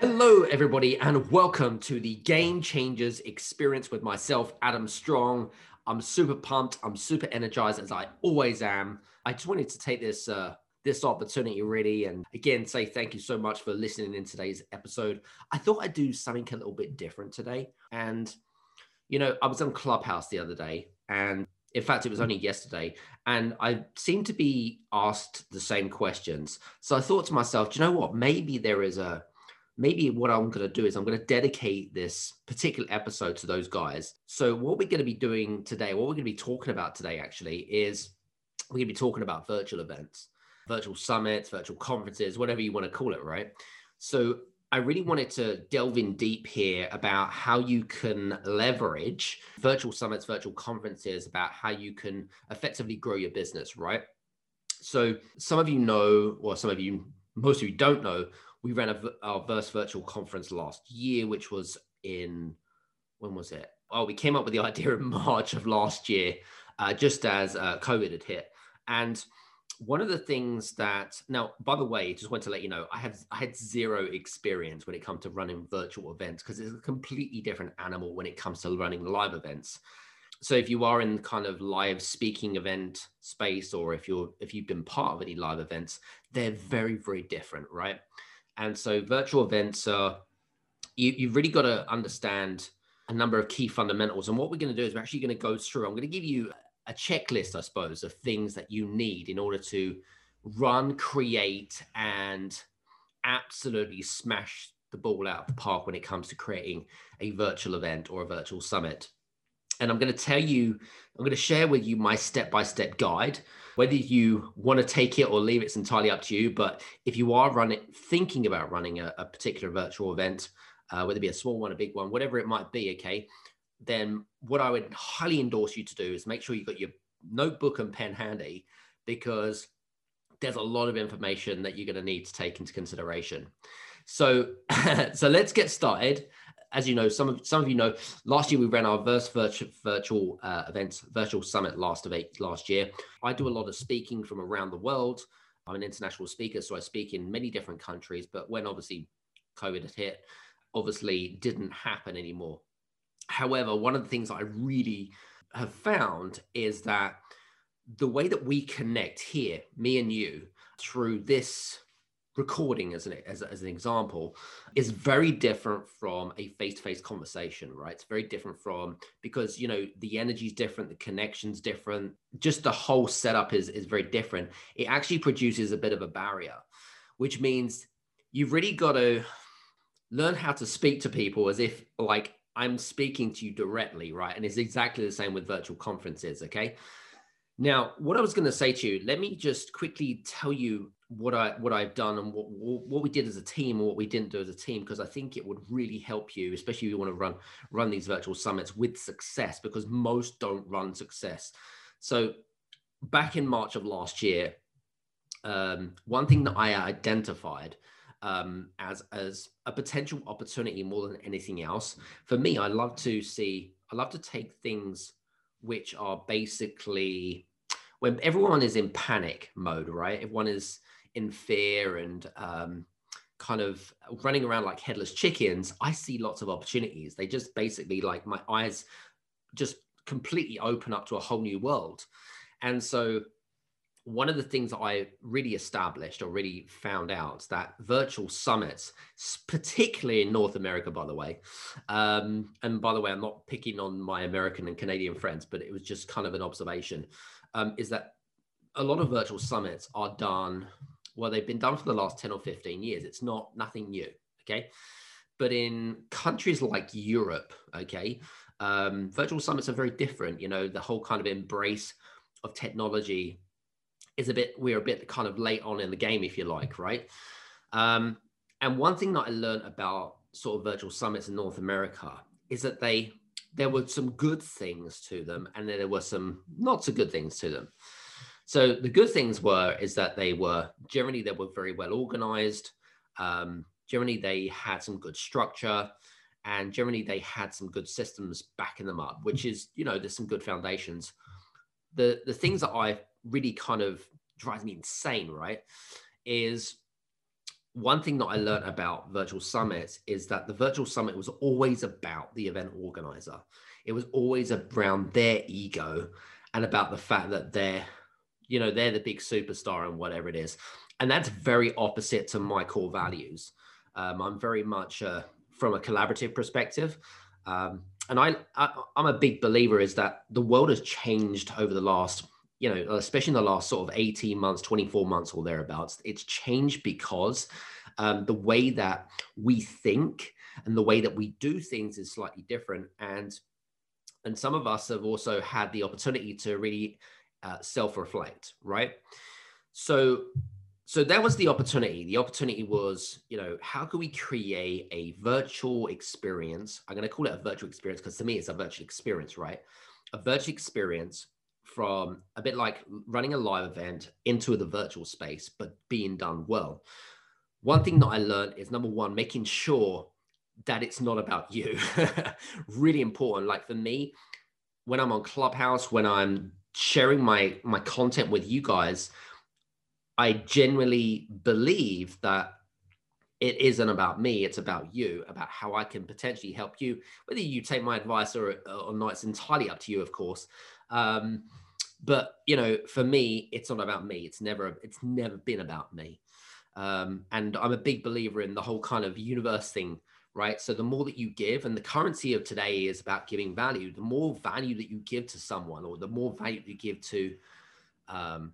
Hello, everybody, and welcome to the Game Changers experience with myself, Adam Strong. I'm super pumped. I'm super energized, as I always am. I just wanted to take this uh, this opportunity really and again say thank you so much for listening in today's episode i thought i'd do something a little bit different today and you know i was on clubhouse the other day and in fact it was only yesterday and i seemed to be asked the same questions so i thought to myself do you know what maybe there is a maybe what i'm going to do is i'm going to dedicate this particular episode to those guys so what we're going to be doing today what we're going to be talking about today actually is we're going to be talking about virtual events virtual summits, virtual conferences, whatever you want to call it, right? So I really wanted to delve in deep here about how you can leverage virtual summits, virtual conferences, about how you can effectively grow your business, right? So some of you know, or some of you, most of you don't know, we ran a, our first virtual conference last year, which was in, when was it? Oh, we came up with the idea in March of last year, uh, just as uh, COVID had hit. And one of the things that now by the way just want to let you know i have i had zero experience when it comes to running virtual events because it's a completely different animal when it comes to running live events so if you are in kind of live speaking event space or if you're if you've been part of any live events they're very very different right and so virtual events are you, you've really got to understand a number of key fundamentals and what we're going to do is we're actually going to go through i'm going to give you a checklist, I suppose, of things that you need in order to run, create, and absolutely smash the ball out of the park when it comes to creating a virtual event or a virtual summit. And I'm going to tell you, I'm going to share with you my step by step guide. Whether you want to take it or leave it's entirely up to you. But if you are running, thinking about running a, a particular virtual event, uh, whether it be a small one, a big one, whatever it might be, okay, then what I would highly endorse you to do is make sure you've got your notebook and pen handy because there's a lot of information that you're going to need to take into consideration. So, so let's get started. As you know, some of some of you know, last year we ran our first virtual virtual uh, events, virtual summit last of eight last year. I do a lot of speaking from around the world. I'm an international speaker, so I speak in many different countries. But when obviously COVID had hit, obviously didn't happen anymore. However, one of the things I really have found is that the way that we connect here, me and you, through this recording as an as, as an example is very different from a face-to-face conversation right it's very different from because you know the energy is different the connection's different just the whole setup is is very different it actually produces a bit of a barrier which means you've really got to learn how to speak to people as if like I'm speaking to you directly, right? And it's exactly the same with virtual conferences, okay? Now, what I was going to say to you, let me just quickly tell you what I what I've done and what what we did as a team and what we didn't do as a team because I think it would really help you, especially if you want to run run these virtual summits with success because most don't run success. So, back in March of last year, um, one thing that I identified um, as as a potential opportunity more than anything else. For me, I love to see. I love to take things which are basically when everyone is in panic mode, right? Everyone is in fear and um, kind of running around like headless chickens. I see lots of opportunities. They just basically like my eyes just completely open up to a whole new world. And so one of the things that I really established or really found out that virtual summits, particularly in North America, by the way, um, and by the way, I'm not picking on my American and Canadian friends, but it was just kind of an observation, um, is that a lot of virtual summits are done, well, they've been done for the last 10 or 15 years. It's not nothing new, okay? But in countries like Europe, okay, um, virtual summits are very different. You know, the whole kind of embrace of technology is a bit we're a bit kind of late on in the game if you like right um, and one thing that i learned about sort of virtual summits in north america is that they there were some good things to them and then there were some not so good things to them so the good things were is that they were generally they were very well organized um, generally they had some good structure and generally they had some good systems backing them up which is you know there's some good foundations the the things that i really kind of drives me insane, right? Is one thing that I learned about virtual summits is that the virtual summit was always about the event organizer. It was always around their ego and about the fact that they're, you know, they're the big superstar and whatever it is. And that's very opposite to my core values. Um, I'm very much uh, from a collaborative perspective. Um, and I, I, I'm a big believer is that the world has changed over the last you know, especially in the last sort of 18 months, 24 months or thereabouts, it's changed because um, the way that we think and the way that we do things is slightly different. And and some of us have also had the opportunity to really uh, self-reflect, right? So so that was the opportunity. The opportunity was, you know, how can we create a virtual experience? I'm going to call it a virtual experience because to me it's a virtual experience, right? A virtual experience from a bit like running a live event into the virtual space, but being done well. One thing that I learned is number one, making sure that it's not about you. really important. Like for me, when I'm on Clubhouse, when I'm sharing my my content with you guys, I genuinely believe that it isn't about me it's about you about how i can potentially help you whether you take my advice or, or not it's entirely up to you of course um, but you know, for me, it's not about me. It's never it's never been about me. Um, and I'm a big believer in the whole kind of universe thing, right? So the more that you give, and the currency of today is about giving value. The more value that you give to someone, or the more value that you give to, um,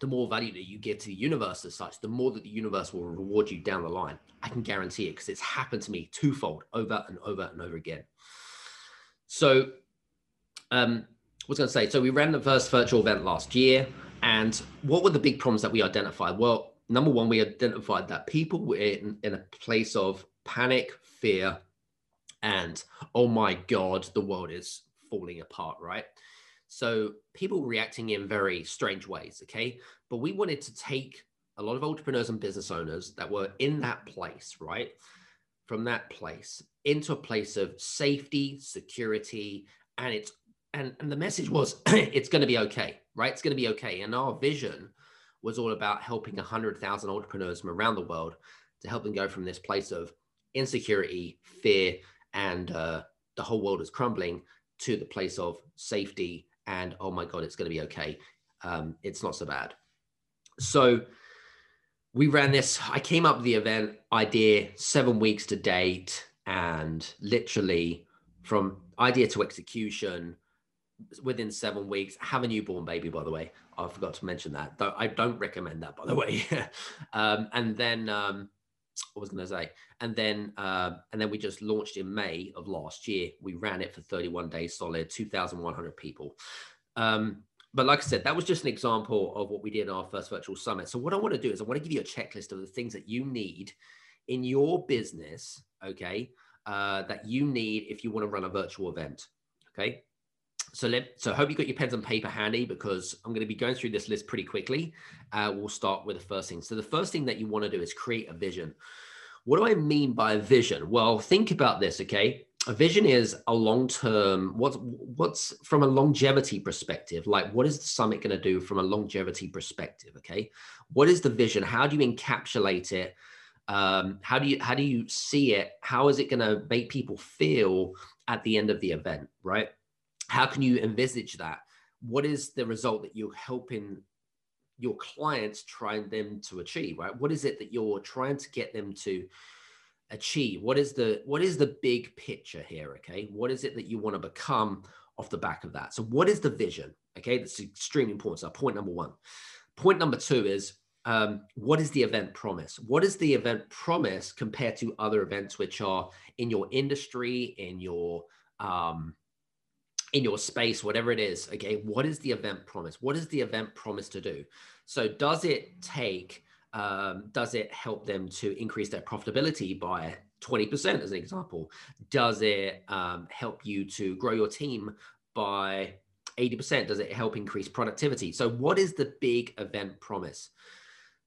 the more value that you give to the universe as such, the more that the universe will reward you down the line. I can guarantee it because it's happened to me twofold over and over and over again. So, um, was going to say, so we ran the first virtual event last year. And what were the big problems that we identified? Well, number one, we identified that people were in, in a place of panic, fear, and oh my God, the world is falling apart, right? So people reacting in very strange ways, okay? But we wanted to take a lot of entrepreneurs and business owners that were in that place, right? From that place into a place of safety, security, and it's and, and the message was it's going to be okay right? It's going to be okay. And our vision was all about helping 100000 entrepreneurs from around the world to help them go from this place of insecurity fear and uh, the whole world is crumbling to the place of safety and oh my god it's going to be okay. Um, it's not so bad. So we ran this i came up with the event idea seven weeks to date and literally from idea to execution within seven weeks. Have a newborn baby, by the way. I forgot to mention that. Though I don't recommend that, by the way. um, and then um, what was I going to say? And then uh, and then we just launched in May of last year. We ran it for 31 days solid, 2,100 people. Um, but like I said, that was just an example of what we did in our first virtual summit. So what I want to do is I want to give you a checklist of the things that you need in your business, okay, uh, that you need if you want to run a virtual event, okay. So let so hope you got your pens and paper handy because I'm going to be going through this list pretty quickly. Uh, we'll start with the first thing. So the first thing that you want to do is create a vision. What do I mean by a vision? Well, think about this, okay? A vision is a long-term. What's what's from a longevity perspective? Like, what is the summit going to do from a longevity perspective? Okay, what is the vision? How do you encapsulate it? Um, how do you how do you see it? How is it going to make people feel at the end of the event? Right? How can you envisage that? What is the result that you're helping your clients trying them to achieve right? What is it that you're trying to get them to achieve? What is the what is the big picture here okay? What is it that you want to become off the back of that? So what is the vision okay? That's extremely important. So point number one. Point number two is um, what is the event promise? What is the event promise compared to other events which are in your industry in your um, in your space, whatever it is, okay, what is the event promise? What is the event promise to do? So does it take, um, does it help them to increase their profitability by 20% as an example? Does it um, help you to grow your team by 80%? Does it help increase productivity? So what is the big event promise?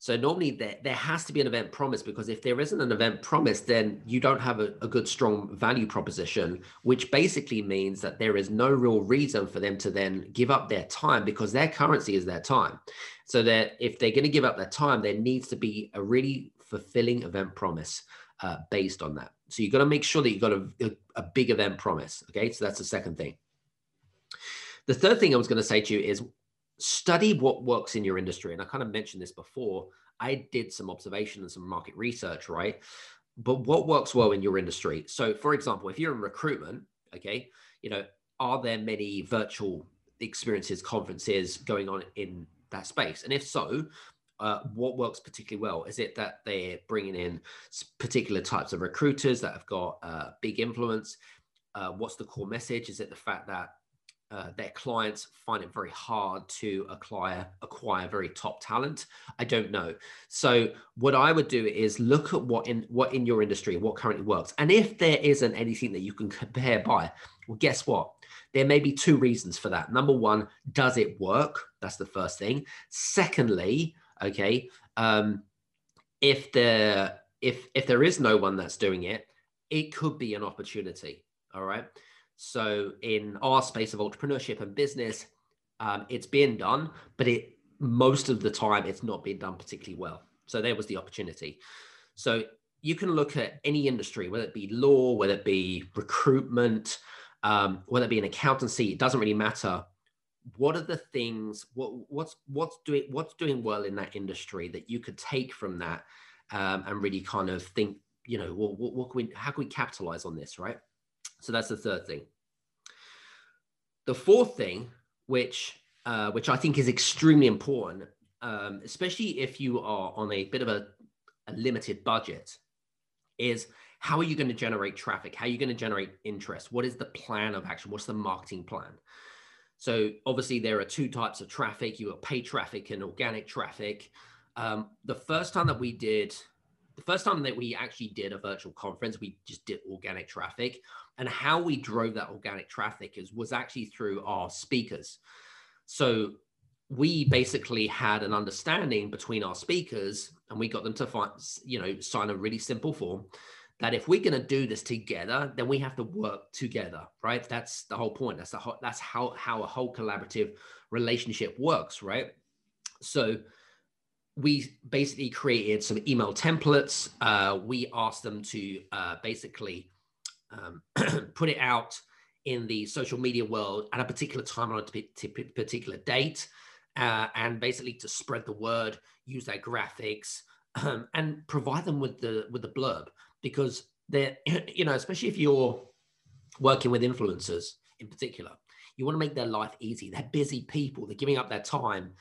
So normally there, there has to be an event promise because if there isn't an event promise, then you don't have a, a, good, strong value proposition, which basically means that there is no real reason for them to then give up their time because their currency is their time. So that if they're going to give up their time, there needs to be a really fulfilling event promise uh, based on that. So you've got to make sure that you've got a, a, a big event promise. Okay. So that's the second thing. The third thing I was going to say to you is study what works in your industry. And I kind of mentioned this before. I did some observation and some market research, right? But what works well in your industry? So, for example, if you're in recruitment, okay, you know, are there many virtual experiences, conferences going on in that space? And if so, uh, what works particularly well? Is it that they're bringing in particular types of recruiters that have got uh, big influence? Uh, what's the core message? Is it the fact that uh, their clients find it very hard to acquire acquire very top talent? I don't know. So what i would do is look at what in what in your industry what currently works. And if there isn't anything that you can compare by well guess what? There may be two reasons for that. Number one does it work? That's the first thing. Secondly okay um, if there if if there is no one that's doing it it could be an opportunity all right so in our space of entrepreneurship and business, um, it's being done, but it most of the time it's not being done particularly well. So there was the opportunity. So you can look at any industry, whether it be law, whether it be recruitment, um, whether it be an accountancy, it doesn't really matter. What are the things? What what's what's doing what's doing well in that industry that you could take from that um, and really kind of think, you know, what, what can we, how can we capitalize on this, right? So that's the third thing. The fourth thing, which uh, which I think is extremely important, um, especially if you are on a bit of a, a limited budget, is how are you going to generate traffic? How are you going to generate interest? What is the plan of action? What's the marketing plan? So obviously there are two types of traffic. You have paid traffic and organic traffic. Um, the first time that we did, the first time that we actually did a virtual conference, we just did organic traffic. And how we drove that organic traffic is was actually through our speakers. So we basically had an understanding between our speakers and we got them to find you know sign a really simple form that if we're going to do this together then we have to work together right? That's the whole point. That's the whole, that's how how a whole collaborative relationship works right? So we basically created some email templates uh, we asked them to uh, basically um, put it out in the social media world at a particular time on a particular date, uh, and basically to spread the word, use their graphics, um, and provide them with the with the blurb because they're you know especially if you're working with influencers in particular, you want to make their life easy. They're busy people. They're giving up their time,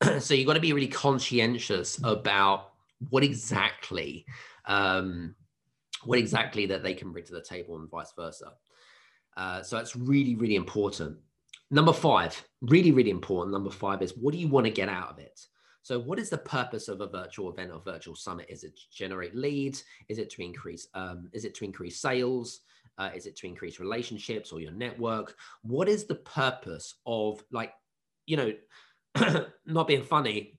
so you've got to be really conscientious about what exactly um, what exactly that they can bring to the table and vice versa. Uh, so that's really, really important. Number five, really, really important. Number five is what do you want to get out of it? So, what is the purpose of a virtual event or virtual summit? Is it to generate leads? Is it to increase? Um, is it to increase sales? Uh, is it to increase relationships or your network? What is the purpose of like, you know, not being funny?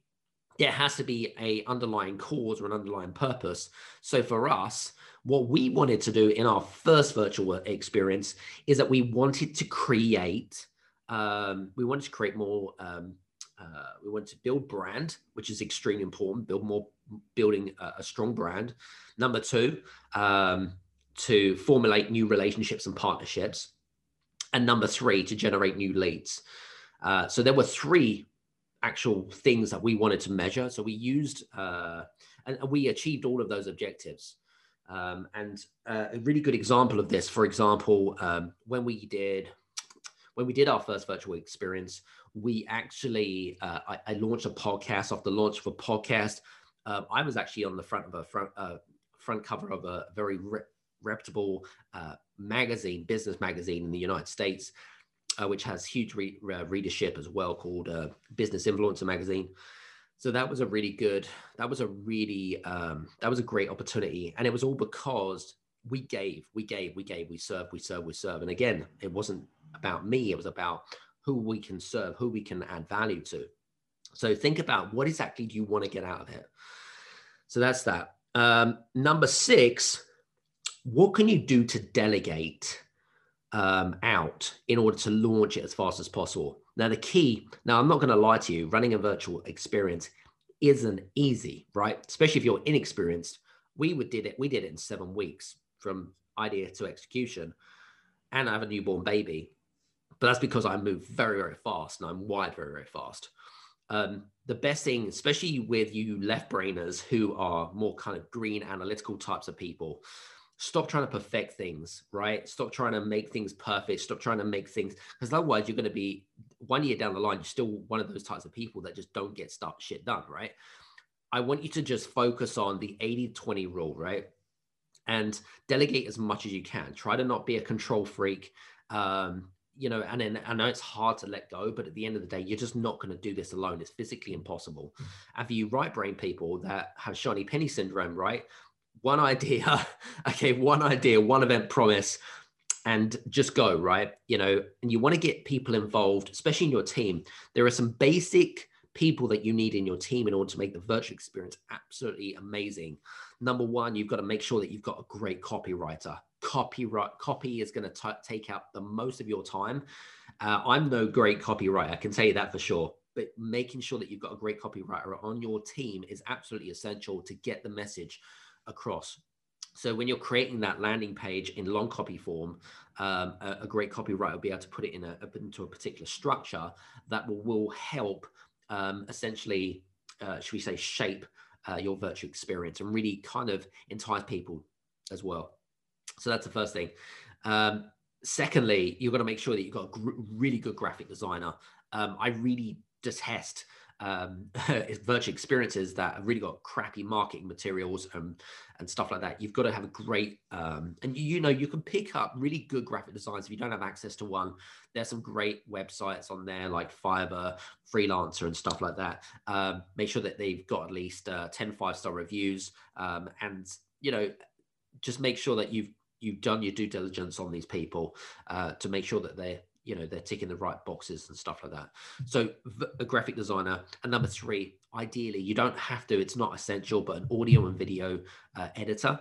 There has to be a underlying cause or an underlying purpose. So for us, what we wanted to do in our first virtual experience is that we wanted to create, um, we wanted to create more. Um, uh, we wanted to build brand, which is extremely important. Build more, building a, a strong brand. Number two, um, to formulate new relationships and partnerships. And number three, to generate new leads. Uh, so there were three actual things that we wanted to measure. So we used, uh, and we achieved all of those objectives. Um, and uh, a really good example of this, for example, um, when we did when we did our first virtual experience, we actually uh, I, I, launched a podcast. Off the launch of a podcast, um, I was actually on the front of a front uh, front cover of a very re- reputable uh, magazine, business magazine in the United States, uh, which has huge re- uh, readership as well, called uh, Business Influencer Magazine. So that was a really good, that was a really, um, that was a great opportunity. And it was all because we gave, we gave, we gave, we serve, we serve, we serve. And again, it wasn't about me, it was about who we can serve, who we can add value to. So think about what exactly do you want to get out of it? So that's that. Um, number six, what can you do to delegate um, out in order to launch it as fast as possible? Now, the key, now I'm not going to lie to you, running a virtual experience isn't easy, right? Especially if you're inexperienced. We would did it, we did it in seven weeks from idea to execution. And I have a newborn baby. But that's because I move very, very fast and I'm wired very, very fast. Um, the best thing, especially with you left brainers who are more kind of green analytical types of people, stop trying to perfect things, right? Stop trying to make things perfect. Stop trying to make things because otherwise you're going to be one year down the line, you're still one of those types of people that just don't get stuff shit done, right? I want you to just focus on the 80 20 rule, right? And delegate as much as you can. Try to not be a control freak. Um, you know, and then I know it's hard to let go, but at the end of the day, you're just not going to do this alone. It's physically impossible. Mm-hmm. And for you right brain people that have shiny penny syndrome, right? One idea, okay, one idea, one event promise, and just go, right? You know, and you want to get people involved, especially in your team. There are some basic people that you need in your team in order to make the virtual experience absolutely amazing. Number one, you've got to make sure that you've got a great copywriter. Copyright copy is going to take out the most of your time. Uh, I'm no great copywriter, I can tell you that for sure. But making sure that you've got a great copywriter on your team is absolutely essential to get the message across. So when you're creating that landing page in long copy form, um, a, a, great copywriter will be able to put it in a, into a particular structure that will, will help um, essentially, uh, should we say, shape uh, your virtual experience and really kind of entice people as well. So that's the first thing. Um, secondly, you've got to make sure that you've got a really good graphic designer. Um, I really detest um, virtual experiences that have really got crappy marketing materials and, and stuff like that. You've got to have a great, um, and you, you know, you can pick up really good graphic designs if you don't have access to one. There's some great websites on there like Fiverr, Freelancer, and stuff like that. Um, make sure that they've got at least uh, 10 five star reviews, um, and you know, just make sure that you've you've done your due diligence on these people uh, to make sure that they're you know they're ticking the right boxes and stuff like that. So a graphic designer and number three ideally you don't have to it's not essential but an audio and video uh, editor.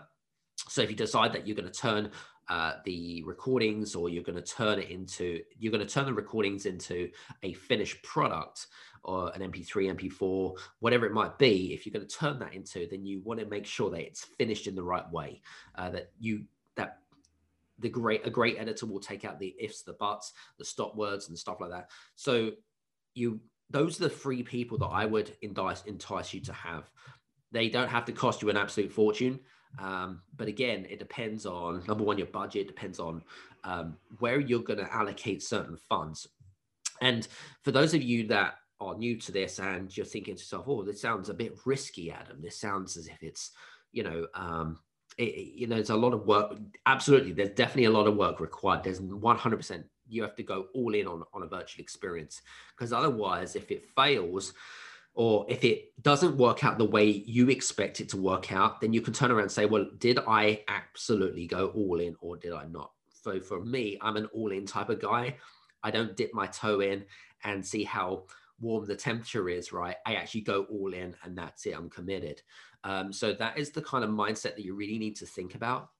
So if you decide that you're going to turn uh, the recordings or you're going to turn it into you're going to turn the recordings into a finished product or an mp3 mp4 whatever it might be if you're going to turn that into then you want to make sure that it's finished in the right way uh, that you the great a great editor will take out the ifs, the buts, the stop words, and stuff like that. So you those are the three people that I would entice entice you to have. They don't have to cost you an absolute fortune. Um, but again, it depends on number one, your budget depends on um, where you're going to allocate certain funds. And for those of you that are new to this and you're thinking to yourself, oh, this sounds a bit risky, Adam. This sounds as if it's, you know, um, it, you know, there's a lot of work. Absolutely, there's definitely a lot of work required. There's 100%. You have to go all in on on a virtual experience because otherwise, if it fails, or if it doesn't work out the way you expect it to work out, then you can turn around and say, well, did I absolutely go all in or did I not? so for me, I'm an all-in type of guy. I don't dip my toe in and see how warm the temperature is, right? I actually go all in and that's it. I'm committed. Um, so that is the kind of mindset that you really need to think about.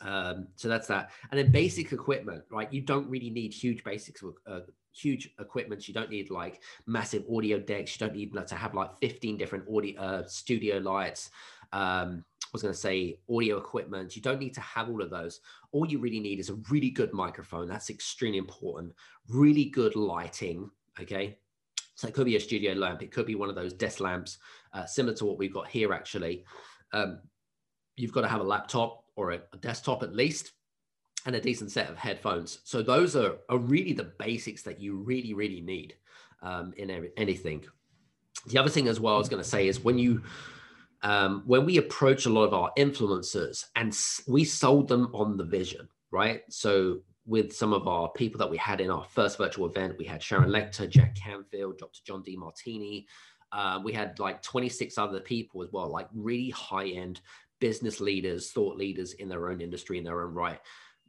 Um, so that's that. And then basic equipment, right? You don't really need huge basics, uh, huge equipment. You don't need like massive audio decks. You don't need to have like 15 different audio uh, studio lights. Um, I was going to say audio equipment. You don't need to have all of those. All you really need is a really good microphone. That's extremely important. Really good lighting. Okay. So it could be a studio lamp. It could be one of those desk lamps, uh, similar to what we've got here, actually. Um, you've got to have a laptop or a, a, desktop at least and a decent set of headphones. So those are, are really the basics that you really, really need um, in every, anything. The other thing as well I was going to say is when you um, when we approach a lot of our influencers and we sold them on the vision, right? So with some of our people that we had in our first virtual event, we had Sharon Lechter, Jack Canfield, Dr. John Demartini. Uh, we had like 26 other people as well, like really high end business leaders, thought leaders in their own industry, in their own right.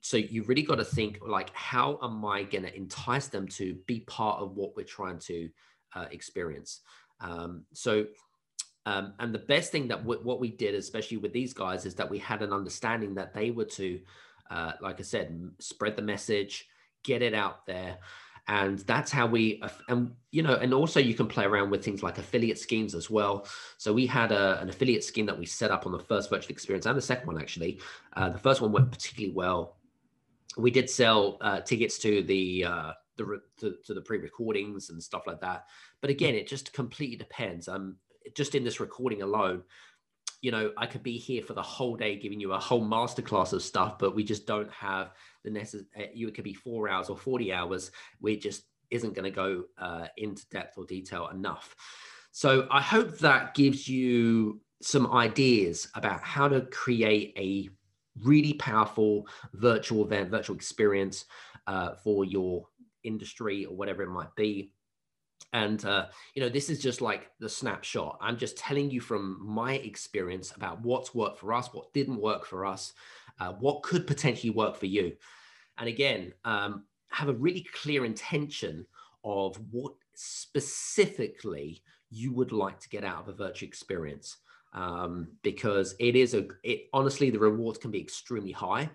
So you really got to think like, how am I going to entice them to be part of what we're trying to uh, experience? Um, so um, and the best thing that w- what we did, especially with these guys, is that we had an understanding that they were to, uh, like I said, spread the message, get it out there. And that's how we, and you know, and also you can play around with things like affiliate schemes as well. So we had a, an affiliate scheme that we set up on the first virtual experience and the second one actually. Uh, the first one went particularly well. We did sell uh, tickets to the uh, the to, to the pre-recordings and stuff like that. But again, it just completely depends. Um, just in this recording alone, you know, I could be here for the whole day giving you a whole masterclass of stuff, but we just don't have the necessary. Uh, you it could be four hours or forty hours. We just isn't going to go uh, into depth or detail enough. So I hope that gives you some ideas about how to create a really powerful virtual event, virtual experience uh, for your industry or whatever it might be and uh, you know this is just like the snapshot. I'm just telling you from my experience about what's worked for us what didn't work for us uh, what could potentially work for you. And again um, have a really clear intention of what specifically you would like to get out of a virtual experience. Um, because it is a it honestly the rewards can be extremely high.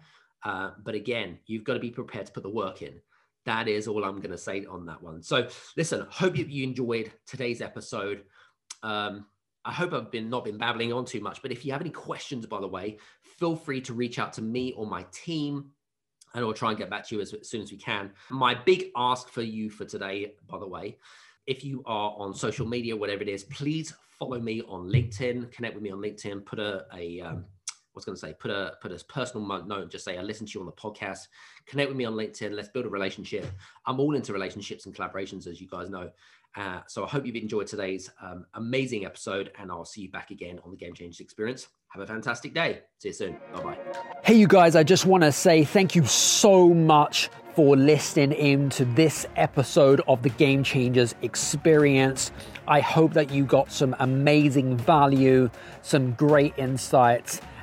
Uh, but again you've got to be prepared to put the work in that is all I'm going to say on that one. So listen, hope you enjoyed today's episode. Um, I hope I've been not been babbling on too much, but if you have any questions, by the way, feel free to reach out to me or my team and I'll try and get back to you as, as soon as we can. My big ask for you for today, by the way, if you are on social media, whatever it is, please follow me on LinkedIn, connect with me on LinkedIn, put a, a um, was going to say, put a put a personal note, just say I listen to you on the podcast. Connect with me on LinkedIn. Let's build a relationship. I'm all into relationships and collaborations, as you guys know. Uh, so I hope you've enjoyed today's um, amazing episode, and I'll see you back again on the Game Changers Experience. Have a fantastic day. See you soon. Bye bye. Hey, you guys! I just want to say thank you so much for listening in to this episode of the Game Changers Experience. I hope that you got some amazing value, some great insights